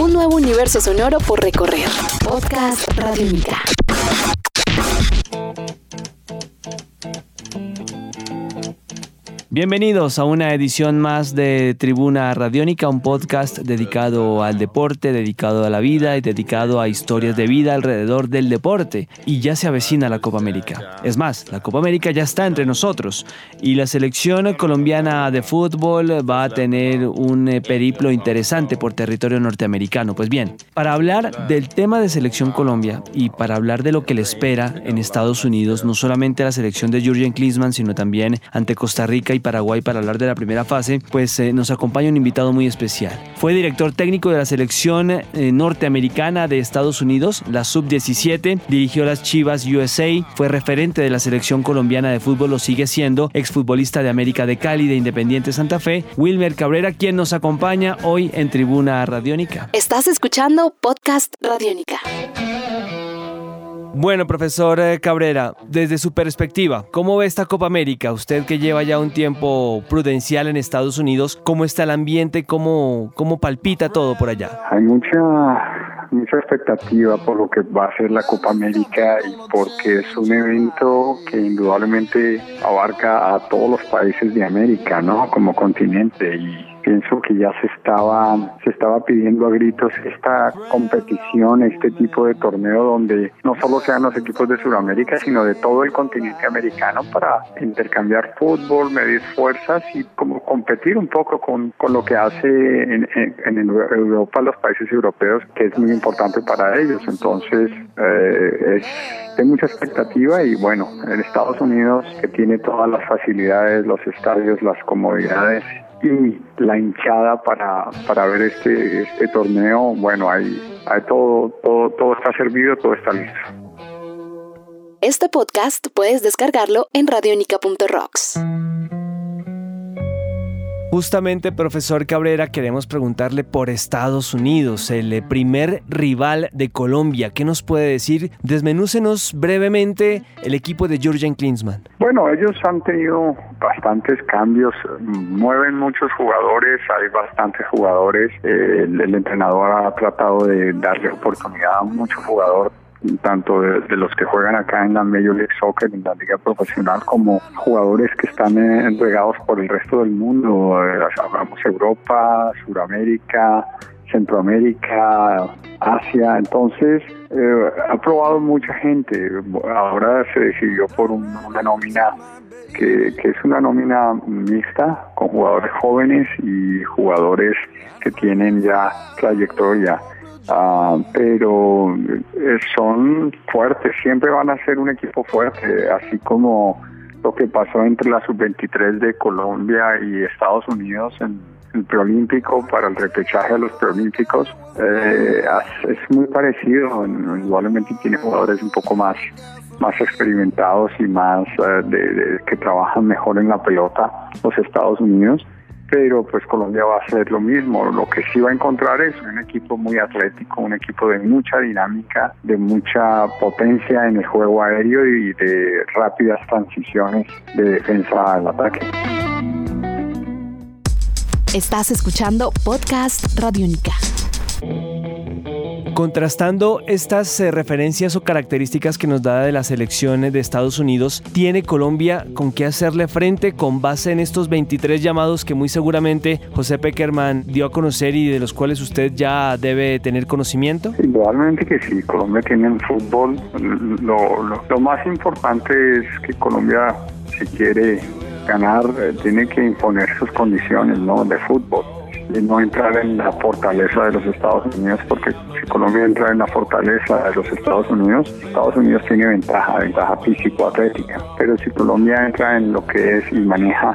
Un nuevo universo sonoro por recorrer. Podcast Radiónica. Bienvenidos a una edición más de Tribuna Radiónica, un podcast dedicado al deporte, dedicado a la vida y dedicado a historias de vida alrededor del deporte. Y ya se avecina la Copa América. Es más, la Copa América ya está entre nosotros y la selección colombiana de fútbol va a tener un eh, periplo interesante por territorio norteamericano. Pues bien, para hablar del tema de selección Colombia y para hablar de lo que le espera en Estados Unidos, no solamente a la selección de Jurgen Klinsmann, sino también ante Costa Rica y Paraguay para hablar de la primera fase, pues eh, nos acompaña un invitado muy especial. Fue director técnico de la selección eh, norteamericana de Estados Unidos, la sub-17, dirigió las Chivas USA, fue referente de la selección colombiana de fútbol, lo sigue siendo, exfutbolista de América de Cali, de Independiente Santa Fe, Wilmer Cabrera, quien nos acompaña hoy en Tribuna Radiónica. Estás escuchando Podcast Radiónica. Bueno, profesor eh, Cabrera, desde su perspectiva, ¿cómo ve esta Copa América? Usted que lleva ya un tiempo prudencial en Estados Unidos, ¿cómo está el ambiente? ¿Cómo, cómo palpita todo por allá? Hay mucha mucha expectativa por lo que va a ser la Copa América y porque es un evento que indudablemente abarca a todos los países de América, ¿no? Como continente y pienso que ya se estaba se estaba pidiendo a gritos esta competición, este tipo de torneo donde no solo sean los equipos de Sudamérica, sino de todo el continente americano para intercambiar fútbol, medir fuerzas y como competir un poco con, con lo que hace en, en, Europa los países europeos, que es muy importante para ellos. Entonces, eh, es de mucha expectativa y bueno, en Estados Unidos, que tiene todas las facilidades, los estadios, las comodidades, y la hinchada para, para ver este, este torneo, bueno, hay, hay todo, todo, todo está servido, todo está listo. Este podcast puedes descargarlo en radionica.rocks. Justamente, profesor Cabrera, queremos preguntarle por Estados Unidos, el eh, primer rival de Colombia. ¿Qué nos puede decir? Desmenúcenos brevemente el equipo de Jurgen Klinsmann. Bueno, ellos han tenido bastantes cambios, mueven muchos jugadores, hay bastantes jugadores. el, el entrenador ha tratado de darle oportunidad a muchos jugadores tanto de, los que juegan acá en la Major League Soccer, en la liga profesional, como jugadores que están entregados por el resto del mundo, eh, hablamos Europa, Suramérica, Centroamérica, Asia, entonces eh, ha probado mucha gente, ahora se decidió por una nómina que, que, es una nómina mixta con jugadores jóvenes y jugadores que tienen ya trayectoria. Ah, pero eh, son fuertes, siempre van a ser un equipo fuerte, así como lo que pasó entre la sub-23 de Colombia y Estados Unidos en el preolímpico para el repechaje de los preolímpicos. Eh, es muy parecido, igualmente tiene jugadores un poco más más experimentados y más eh, de, que trabajan mejor en la pelota los Estados Unidos pero pues Colombia va a hacer lo mismo. Lo que sí va a encontrar es un equipo muy atlético, un equipo de mucha dinámica, de mucha potencia en el juego aéreo y de rápidas transiciones de defensa al ataque. Estás escuchando Podcast Radio Única. Contrastando estas eh, referencias o características que nos da de las elecciones de Estados Unidos, ¿tiene Colombia con qué hacerle frente con base en estos 23 llamados que muy seguramente José Peckerman dio a conocer y de los cuales usted ya debe tener conocimiento? Igualmente que sí, Colombia tiene en fútbol. Lo, lo más importante es que Colombia, si quiere ganar, eh, tiene que imponer sus condiciones ¿no? de fútbol no entrar en la fortaleza de los Estados Unidos, porque si Colombia entra en la fortaleza de los Estados Unidos, Estados Unidos tiene ventaja, ventaja físico-atlética, pero si Colombia entra en lo que es y maneja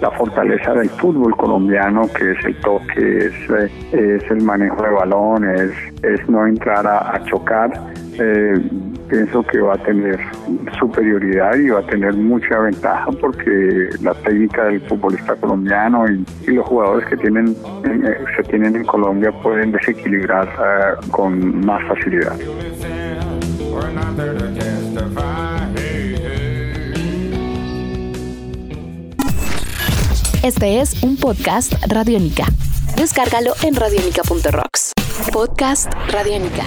la fortaleza del fútbol colombiano, que es el toque, es, eh, es el manejo de balón, es, no entrar a chocar, eh, pienso que va a tener superioridad y va a tener mucha ventaja porque la técnica del futbolista colombiano y, los jugadores que tienen eh, se tienen en Colombia pueden desequilibrar eh, con más facilidad. Este es un podcast Radiónica. Descárgalo en radionica.rocks. Podcast Radiónica.